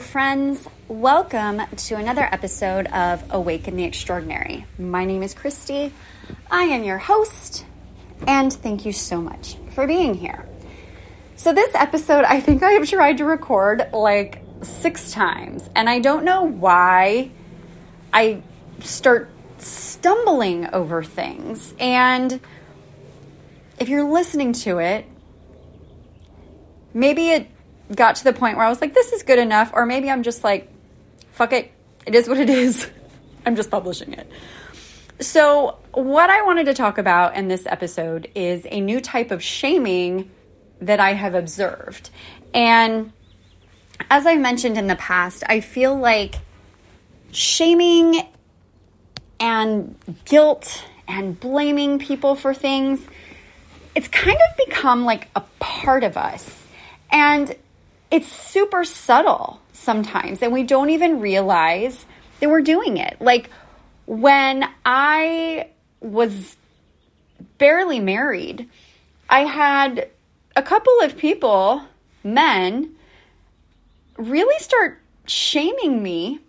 Friends. Welcome to another episode of Awaken the Extraordinary. My name is Kristi. I am your host, and thank you so much for being here. So, this episode, I think I have tried to record like six times, and I don't know why I start stumbling over things. And if you're listening to it, maybe it got to the point where I was like, this is good enough. Or maybe I'm just like, fuck it. It is what it is. I'm just publishing it. So, what I wanted to talk about in this episode is a new type of shaming that I have observed. And as I mentioned in the past, I feel like shaming and guilt and blaming people for things, it's kind of become like a part of us. And it's super subtle sometimes, and we don't even realize that we're doing it. Like when I was barely married, I had a couple of people, men, really start shaming me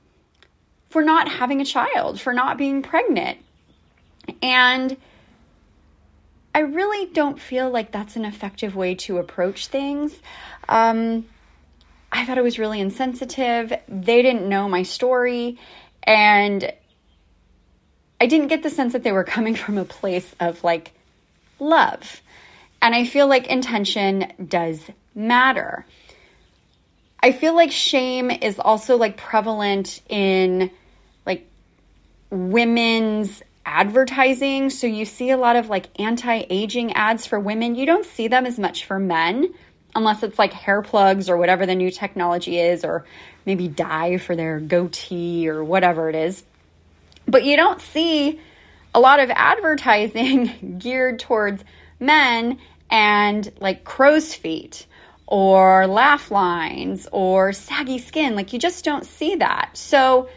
for not having a child, for not being pregnant. And I really don't feel like that's an effective way to approach things. Um, I thought it was really insensitive. They didn't know my story. And I didn't get the sense that they were coming from a place of like love. And I feel like intention does matter. I feel like shame is also like prevalent in like women's advertising. So you see a lot of like anti aging ads for women. You don't see them as much for men unless it's like hair plugs or whatever the new technology is, or maybe dye for their goatee or whatever it is. But you don't see a lot of advertising geared towards men and like crow's feet or laugh lines or saggy skin. Like you just don't see that. So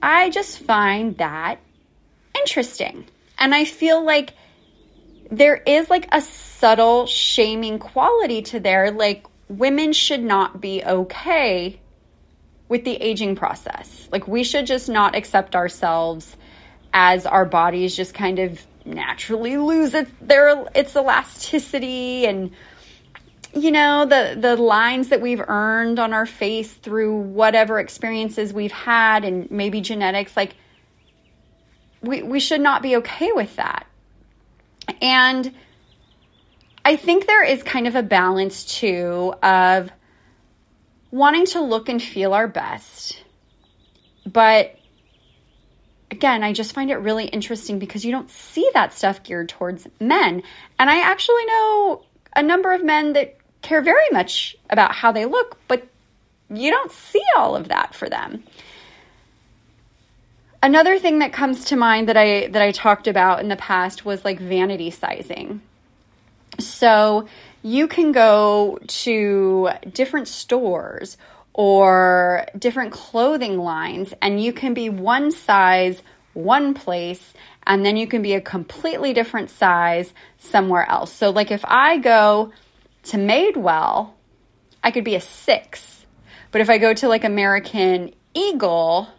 I just find that interesting. And I feel like there is like a subtle shaming quality to there. Like women should not be okay with the aging process. Like we should just not accept ourselves as our bodies just kind of naturally lose it, their its elasticity and you know the the lines that we've earned on our face through whatever experiences we've had and maybe genetics like we we should not be okay with that and I think there is kind of a balance too of wanting to look and feel our best. But again, I just find it really interesting because you don't see that stuff geared towards men. And I actually know a number of men that care very much about how they look, but you don't see all of that for them. Another thing that comes to mind that I that I talked about in the past was like vanity sizing. So you can go to different stores or different clothing lines and you can be one size one place and then you can be a completely different size somewhere else. So like if I go to Madewell, I could be a 6. But if I go to like American Eagle,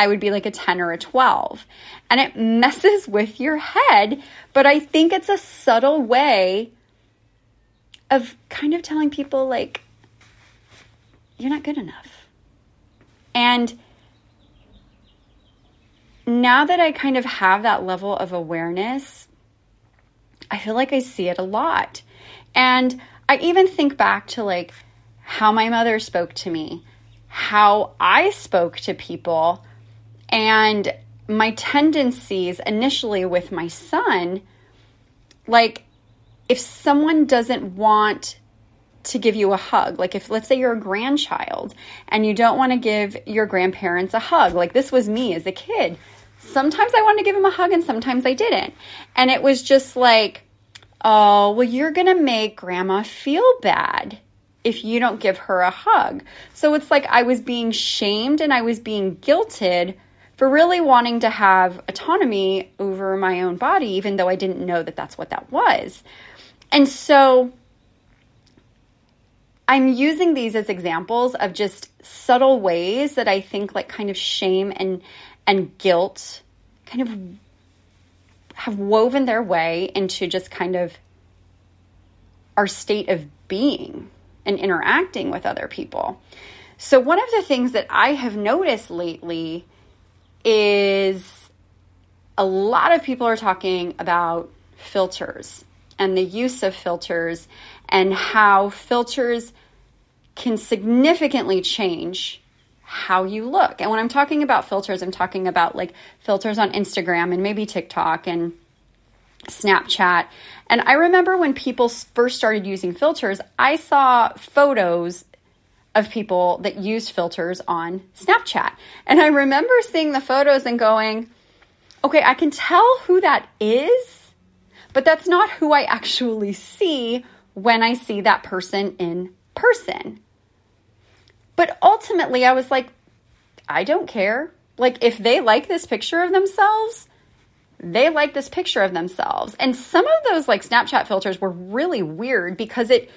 I would be like a 10 or a 12. And it messes with your head, but I think it's a subtle way of kind of telling people, like, you're not good enough. And now that I kind of have that level of awareness, I feel like I see it a lot. And I even think back to like how my mother spoke to me, how I spoke to people and my tendencies initially with my son, like if someone doesn't want to give you a hug, like if let's say you're a grandchild and you don't want to give your grandparents a hug, like this was me as a kid. Sometimes I wanted to give him a hug and sometimes I didn't. And it was just like, oh, well, you're going to make grandma feel bad if you don't give her a hug. So it's like I was being shamed and I was being guilted for really wanting to have autonomy over my own body, even though I didn't know that that's what that was. And so I'm using these as examples of just subtle ways that I think like kind of shame and and guilt kind of have woven their way into just kind of our state of being and interacting with other people. So, one of the things that I have noticed lately is a lot of people are talking about filters and the use of filters and how filters can significantly change how you look. And when I'm talking about filters, I'm talking about like filters on Instagram and maybe TikTok and Snapchat. And I remember when people first started using filters, I saw photos of people that used filters on Snapchat. And I remember seeing the photos and going, okay, I can tell who that is, but that's not who I actually see when I see that person in person. But ultimately, I was like, I don't care. Like, if they like this picture of themselves, they like this picture of themselves. And some of those like Snapchat filters were really weird because it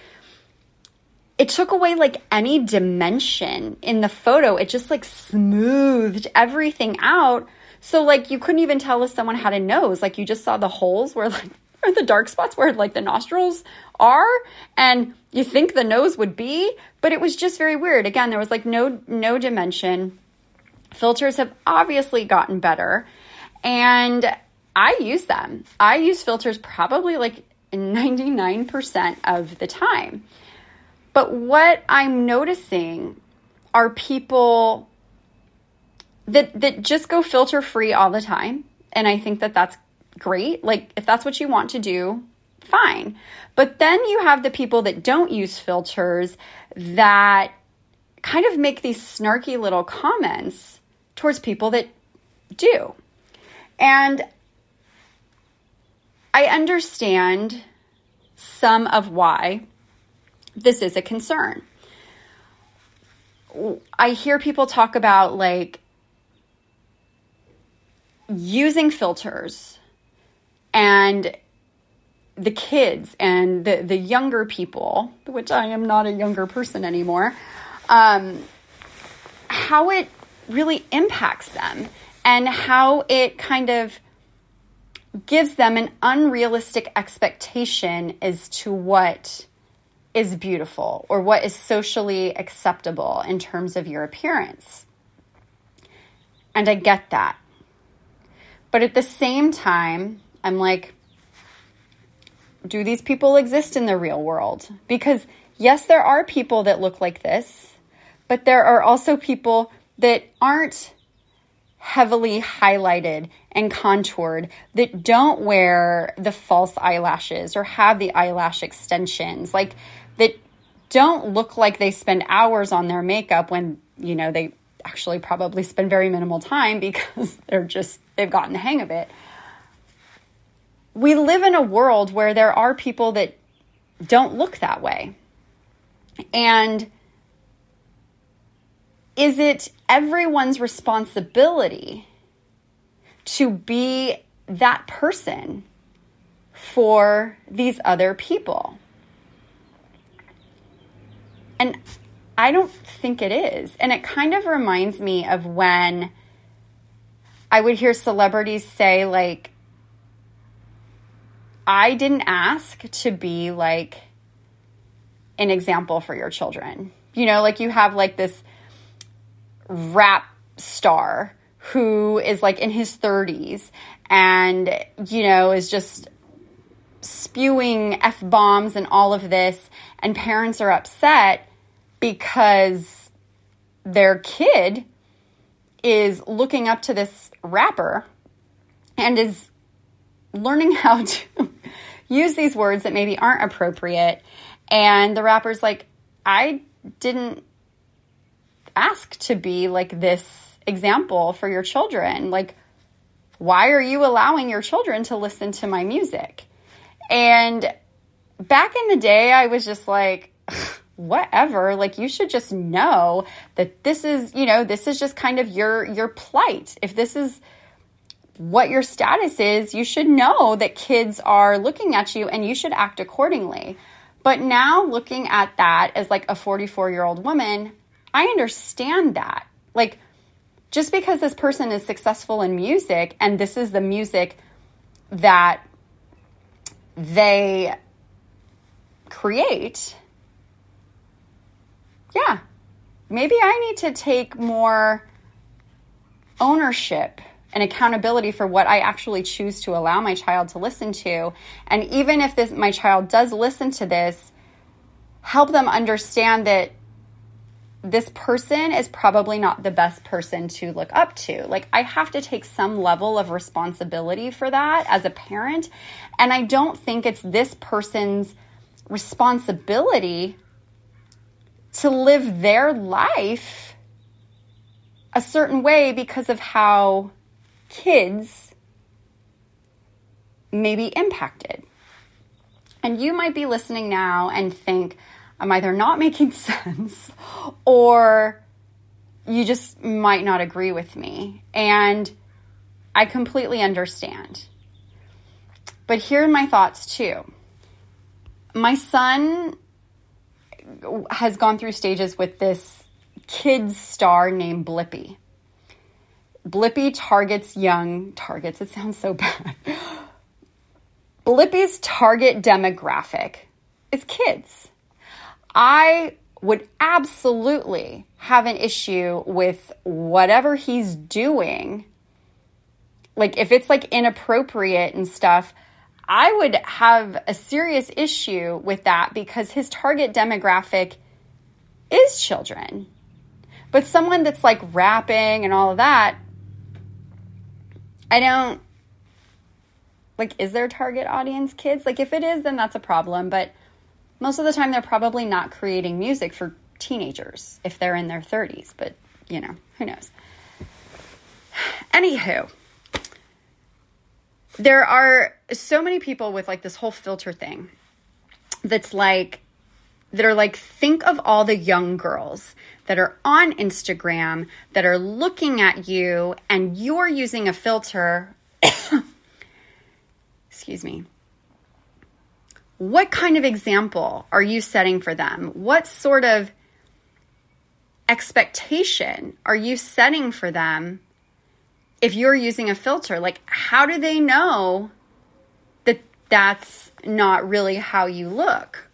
it took away like any dimension in the photo. It just like smoothed everything out. So like you couldn't even tell if someone had a nose. Like you just saw the holes where like or the dark spots where like the nostrils are and you think the nose would be, but it was just very weird. Again, there was like no no dimension. Filters have obviously gotten better and I use them. I use filters probably like 99% of the time. But what I'm noticing are people that that just go filter free all the time and I think that that's great. Like if that's what you want to do, fine. But then you have the people that don't use filters that kind of make these snarky little comments towards people that do. And I understand some of why this is a concern. I hear people talk about like using filters and the kids and the, the younger people, which I am not a younger person anymore, um, how it really impacts them and how it kind of gives them an unrealistic expectation as to what is beautiful or what is socially acceptable in terms of your appearance. And I get that. But at the same time, I'm like, do these people exist in the real world? Because yes, there are people that look like this, but there are also people that aren't heavily highlighted and contoured that don't wear the false eyelashes or have the eyelash extensions like that don't look like they spend hours on their makeup when you know they actually probably spend very minimal time because they're just they've gotten the hang of it we live in a world where there are people that don't look that way. And is it everyone's responsibility to be that person for these other people? And I don't think it is. And it kind of reminds me of when I would hear celebrities say, like, I didn't ask to be like an example for your children. You know, like you have like this rap star who is like in his 30s and, you know, is just spewing F bombs and all of this, and parents are upset because their kid is looking up to this rapper and is learning how to use these words that maybe aren't appropriate. And the rapper's like, I didn't ask to be like this example for your children. Like, why are you allowing your children to listen to my music? And back in the day, I was just like, whatever like you should just know that this is you know this is just kind of your your plight if this is what your status is, you should know that kids are looking at you and you should act accordingly. But now looking at that as like a 44 year old woman, I understand that. Like, just because this person is successful in music and this is the music that they create, yeah, maybe I need to take more ownership and accountability for what I actually choose to allow my child to listen to. And even if this my child does listen to this, help them understand that this person is probably not the best person to look up to. Like, I have to take some level of responsibility for that as a parent. And I don't think it's this person's responsibility to live their life a certain way because of how kids may be impacted. And you might be listening now and think, I'm either not making sense or you just might not agree with me. And I completely understand. But here are my thoughts too. My son has gone through stages with this kids star named Blippi. Blippi targets young targets. It sounds so bad. Blippi's target demographic is kids. I would absolutely have an issue with whatever he's doing. Like, if it's like inappropriate and stuff, I would have a serious issue with that because his target demographic is children. But someone that's like rapping and all of that, I don't like, is their target audience kids? Like, if it is, then that's a problem. But most of the time they're probably not creating music for teenagers if they're in their 30s, but you know, who knows. Anywho, there are so many people with like this whole filter thing that's like, that are like, think of all the young girls that are on Instagram that are looking at you and you're using a filter. Excuse me what kind of example are you setting for them? What sort of expectation are you setting for them if you're using a filter? Like, how do they know that that's not really how you look?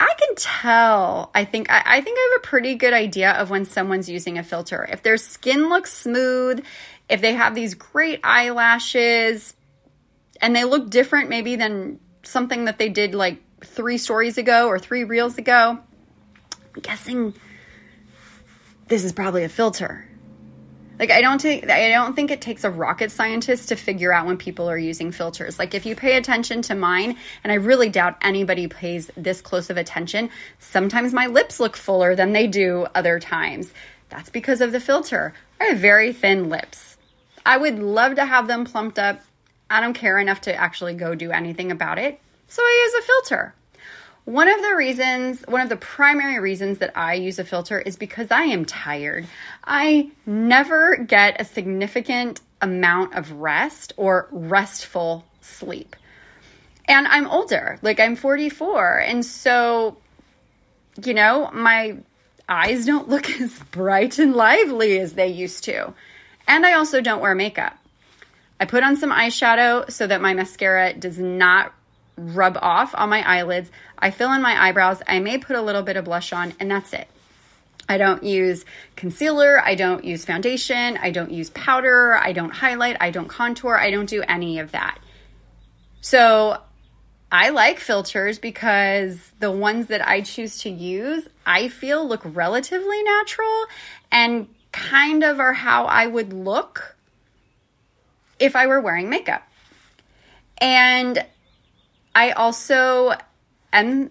I can tell. I think I, I, think I have a pretty good idea of when someone's using a filter. If their skin looks smooth, if they have these great eyelashes, and they look different maybe than something that they did like three stories ago or three reels ago. I'm guessing this is probably a filter. Like I don't think I don't think it takes a rocket scientist to figure out when people are using filters. Like if you pay attention to mine, and I really doubt anybody pays this close of attention, sometimes my lips look fuller than they do other times. That's because of the filter. I have very thin lips. I would love to have them plumped up I don't care enough to actually go do anything about it. So I use a filter. One of the reasons, one of the primary reasons that I use a filter is because I am tired. I never get a significant amount of rest or restful sleep. And I'm older, like I'm 44. And so, you know, my eyes don't look as bright and lively as they used to. And I also don't wear makeup. I put on some eyeshadow so that my mascara does not rub off on my eyelids. I fill in my eyebrows. I may put a little bit of blush on, and that's it. I don't use concealer. I don't use foundation. I don't use powder. I don't highlight. I don't contour. I don't do any of that. So I like filters because the ones that I choose to use, I feel look relatively natural and kind of are how I would look if I were wearing makeup. And I also am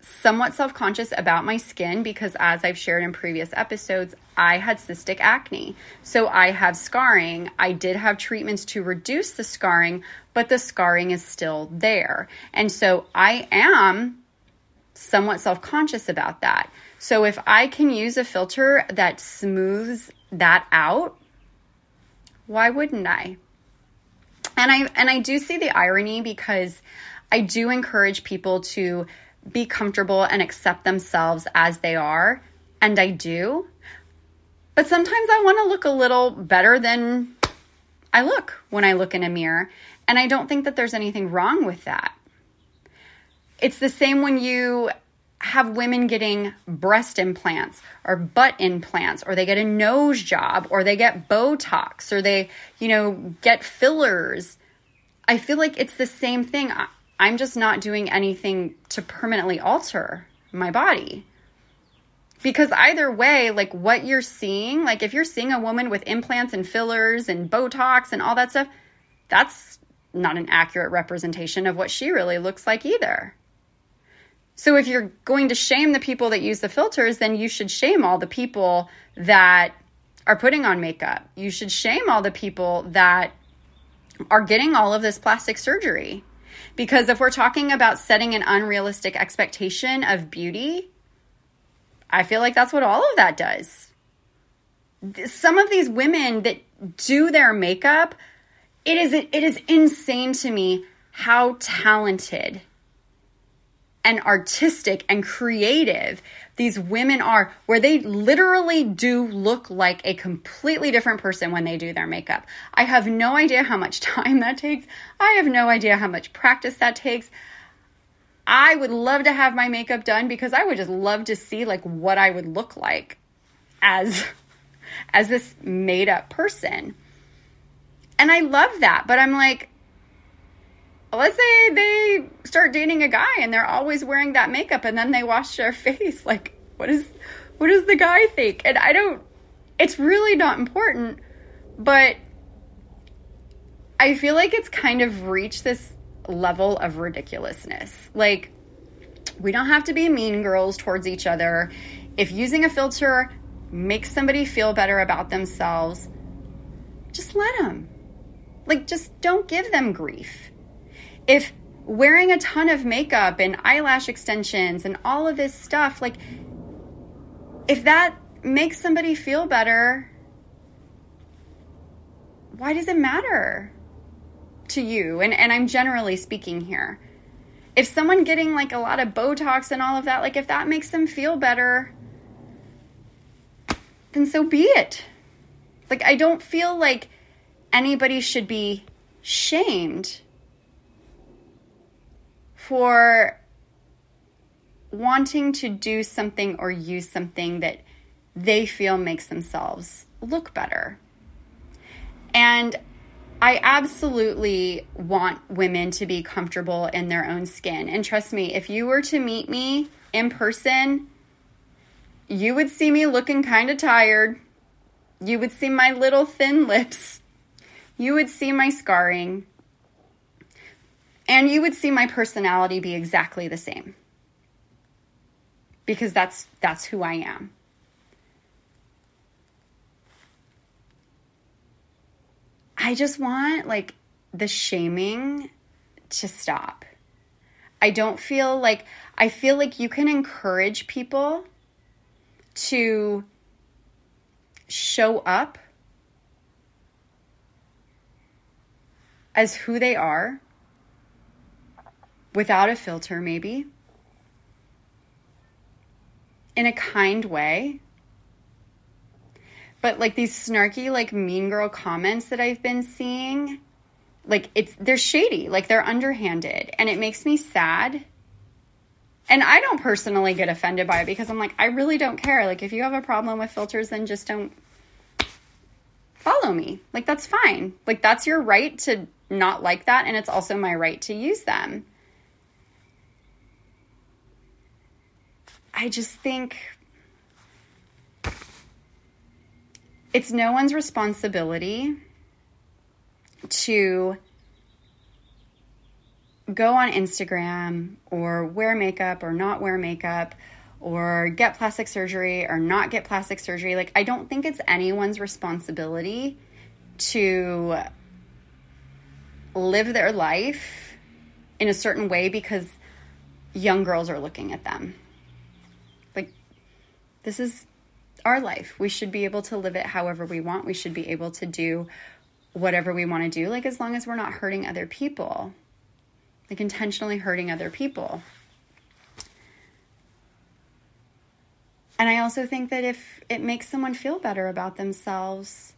somewhat self conscious about my skin because, as I've shared in previous episodes, I had cystic acne. So I have scarring. I did have treatments to reduce the scarring, but the scarring is still there. And so I am somewhat self conscious about that. So if I can use a filter that smooths that out, why wouldn't I? And I and I do see the irony because I do encourage people to be comfortable and accept themselves as they are, and I do. But sometimes I want to look a little better than I look when I look in a mirror, and I don't think that there's anything wrong with that. It's the same when you have women getting breast implants or butt implants or they get a nose job or they get botox or they you know get fillers. I feel like it's the same thing. I'm just not doing anything to permanently alter my body. Because either way like what you're seeing like if you're seeing a woman with implants and fillers and botox and all that stuff that's not an accurate representation of what she really looks like either so if you're going to shame the people that use the filters, then you should shame all the people that are putting on makeup. You should shame all the people that are getting all of this plastic surgery. Because if we're talking about setting an unrealistic expectation of beauty, I feel like that's what all of that does. Some of these women that do their makeup, it is it is insane to me how talented and artistic and creative these women are, where they literally do look like a completely different person when they do their makeup. I have no idea how much time that takes. I have no idea how much practice that takes. I would love to have my makeup done because I would just love to see like what I would look like as as this made up person. And I love that, but I'm like let's say they start dating a guy and they're always wearing that makeup and then they wash their face like what is what does the guy think? And i don't it's really not important but i feel like it's kind of reached this level of ridiculousness. Like we don't have to be mean girls towards each other. If using a filter makes somebody feel better about themselves just let them like just don't give them grief if wearing a ton of makeup and eyelash extensions and all of this stuff, like, if that makes somebody feel better, why does it matter to you? And, and I'm generally speaking here. If someone getting like a lot of Botox and all of that, like, if that makes them feel better, then so be it. Like, I don't feel like anybody should be shamed for wanting to do something or use something that they feel makes themselves look better. And I absolutely want women to be comfortable in their own skin. And trust me, if you were to meet me in person, you would see me looking kind of tired. You would see my little thin lips. You would see my scarring. And you would see my personality be exactly the same. Because that's that's who I am. I just want like the shaming to stop. I don't feel like I feel like you can encourage people to show up as who they are without a filter, maybe, in a kind way. But like these snarky, like mean girl comments that I've been seeing, like it's they're shady, like they're underhanded, and it makes me sad. And I don't personally get offended by it because I'm like, I really don't care. Like, if you have a problem with filters, then just don't follow me. Like, that's fine. Like, that's your right to not like that. And it's also my right to use them. I just think it's no one's responsibility to go on Instagram or wear makeup or not wear makeup or get plastic surgery or not get plastic surgery. Like, I don't think it's anyone's responsibility to live their life in a certain way because young girls are looking at them. This is our life. We should be able to live it however we want. We should be able to do whatever we want to do, like as long as we're not hurting other people. like intentionally hurting other people. And I also think that if it makes someone feel better about themselves,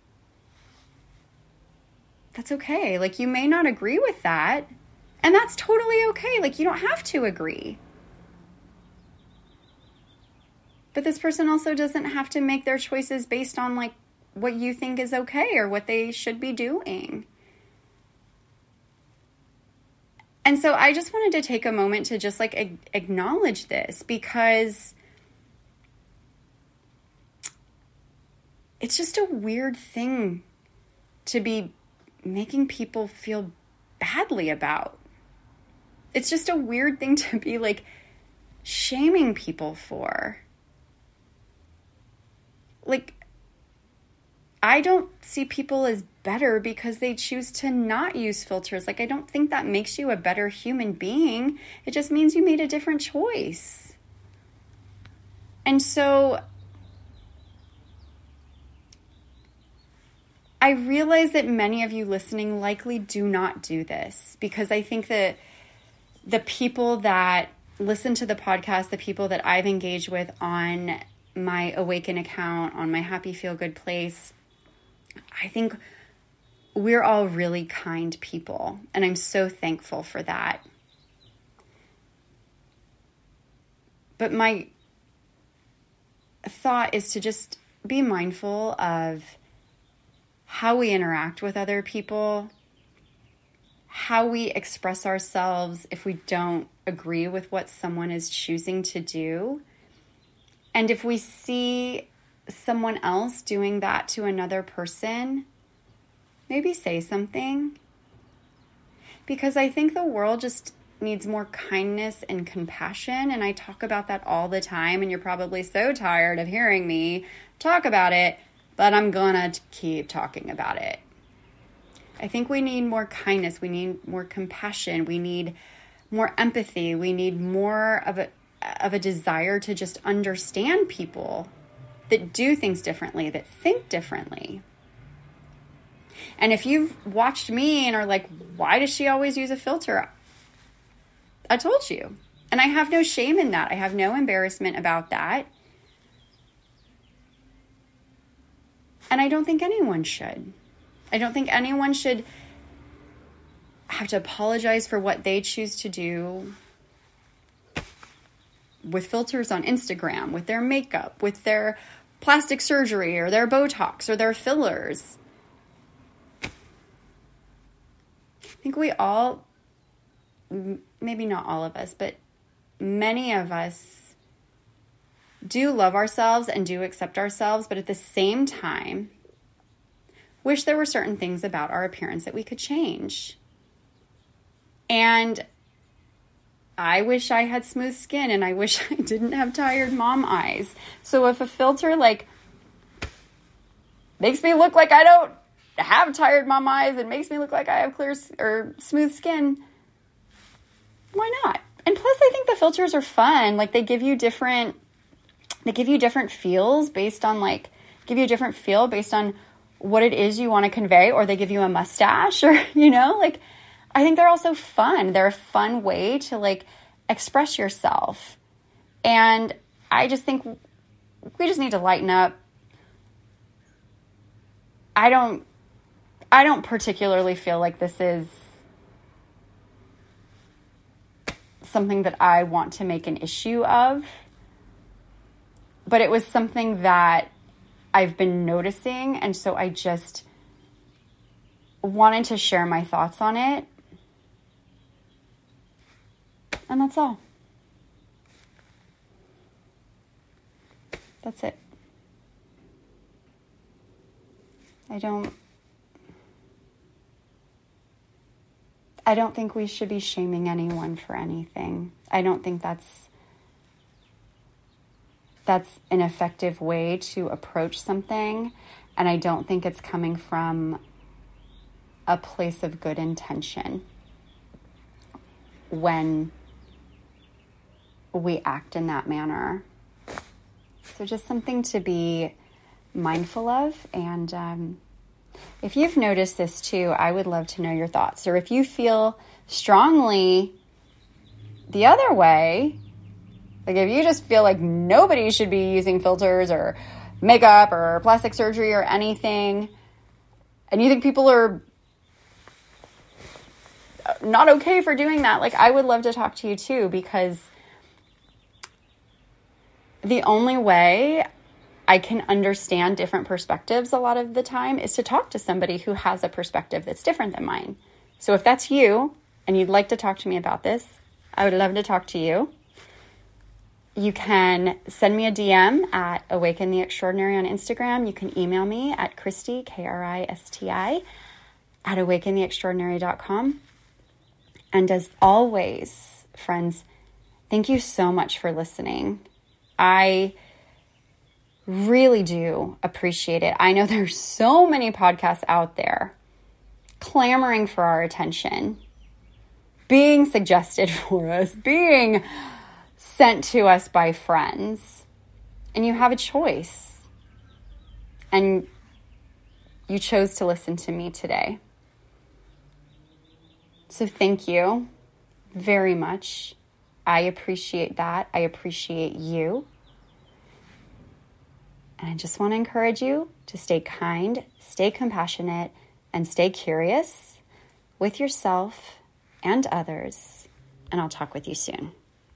that's okay. Like, you may not agree with that, and that's totally okay. Like, you don't have to agree. But this person also doesn't have to make their choices based on like what you think is okay or what they should be doing. And so I just wanted to take a moment to just like acknowledge this because it's just a weird thing to be making people feel badly about. It's just a weird thing to be like shaming people for. Like, I don't see people as better because they choose to not use filters. Like, I don't think that makes you a better human being. It just means you made a different choice. And so I realize that many of you listening likely do not do this because I think that the people that listen to the podcast, the people that I've engaged with on my Awaken account, on my Happy Feel Good place, I think we're all really kind people, and I'm so thankful for that. But my thought is to just be mindful of how we interact with other people, how we express ourselves if we don't agree with what someone is choosing to do. And if we see someone else doing that to another person, maybe say something. Because I think the world just needs more kindness and compassion. And I talk about that all the time. And you're probably so tired of hearing me talk about it, but I'm gonna keep talking about it. I think we need more kindness. We need more compassion. We need more empathy. We need more of a of a desire to just understand people that do things differently, that think differently. And if you've watched me and are like, why does she always use a filter? I told you. And I have no shame in that. I have no embarrassment about that. And I don't think anyone should. I don't think anyone should have to apologize for what they choose to do with filters on Instagram, with their makeup, with their plastic surgery or their Botox or their fillers. I think we all, maybe not all of us, but many of us do love ourselves and do accept ourselves, but at the same time, wish there were certain things about our appearance that we could change. And I wish I had smooth skin and I wish I didn't have tired mom eyes. So if a filter like makes me look like I don't have tired mom eyes and makes me look like I have clear or smooth skin, why not? And plus I think the filters are fun. Like they give you different they give you different feels based on like give you a different feel based on what it is you want to convey or they give you a mustache or you know, like I think they're also fun. They're a fun way to like express yourself. And I just think we just need to lighten up. I don't I don't particularly feel like this is something that I want to make an issue of. But it was something that I've been noticing and so I just wanted to share my thoughts on it and that's all. That's it. I don't. I don't think we should be shaming anyone for anything. I don't think that's that's an effective way to approach something and I don't think it's coming from a place of good intention when we act in that manner. So, just something to be mindful of. And um, if you've noticed this too, I would love to know your thoughts. Or if you feel strongly the other way, like if you just feel like nobody should be using filters or makeup or plastic surgery or anything, and you think people are not okay for doing that, like I would love to talk to you too because the only way I can understand different perspectives a lot of the time is to talk to somebody who has a perspective that's different than mine. So if that's you and you'd like to talk to me about this, I would love to talk to you. You can send me a DM at Awaken the Extraordinary on Instagram. You can email me at Kristi, K R I S T I, at awakentheextraordinary.com. And as always, friends, thank you so much for listening. I really do appreciate it. I know there's so many podcasts out there clamoring for our attention, being suggested for us, being sent to us by friends. And you have a choice. And you chose to listen to me today. So thank you very much. I appreciate that. I appreciate you. And I just want to encourage you to stay kind, stay compassionate, and stay curious with yourself and others. And I'll talk with you soon.